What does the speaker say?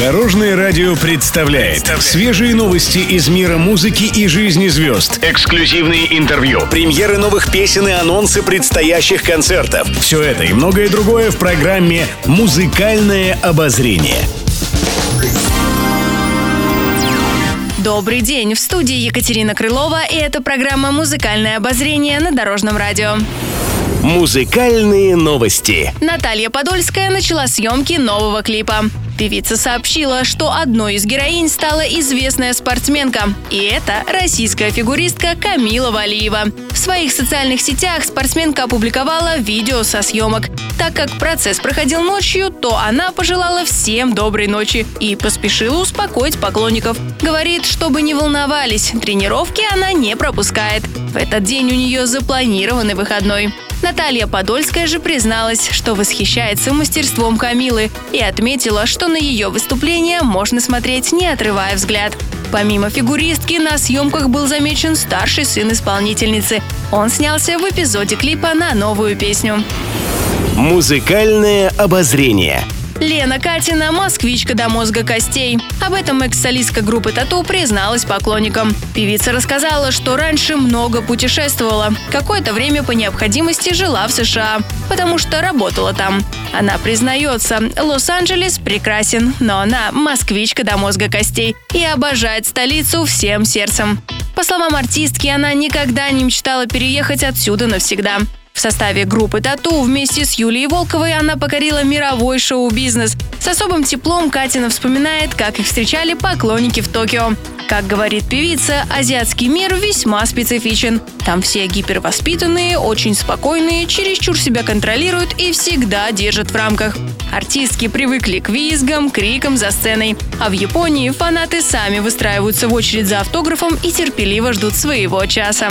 Дорожное радио представляет свежие новости из мира музыки и жизни звезд. Эксклюзивные интервью, премьеры новых песен и анонсы предстоящих концертов. Все это и многое другое в программе «Музыкальное обозрение». Добрый день! В студии Екатерина Крылова, и это программа «Музыкальное обозрение» на Дорожном радио. Музыкальные новости. Наталья Подольская начала съемки нового клипа. Певица сообщила, что одной из героинь стала известная спортсменка. И это российская фигуристка Камила Валиева. В своих социальных сетях спортсменка опубликовала видео со съемок. Так как процесс проходил ночью, то она пожелала всем доброй ночи и поспешила успокоить поклонников. Говорит, чтобы не волновались, тренировки она не пропускает. В этот день у нее запланированный выходной. Наталья Подольская же призналась, что восхищается мастерством Камилы и отметила, что на ее выступление можно смотреть, не отрывая взгляд. Помимо фигуристки, на съемках был замечен старший сын исполнительницы. Он снялся в эпизоде клипа на новую песню. Музыкальное обозрение. Лена Катина – москвичка до мозга костей. Об этом экс-солистка группы «Тату» призналась поклонникам. Певица рассказала, что раньше много путешествовала. Какое-то время по необходимости жила в США, потому что работала там. Она признается, Лос-Анджелес прекрасен, но она москвичка до мозга костей и обожает столицу всем сердцем. По словам артистки, она никогда не мечтала переехать отсюда навсегда. В составе группы «Тату» вместе с Юлией Волковой она покорила мировой шоу-бизнес. С особым теплом Катина вспоминает, как их встречали поклонники в Токио. Как говорит певица, азиатский мир весьма специфичен. Там все гипервоспитанные, очень спокойные, чересчур себя контролируют и всегда держат в рамках. Артистки привыкли к визгам, крикам за сценой. А в Японии фанаты сами выстраиваются в очередь за автографом и терпеливо ждут своего часа.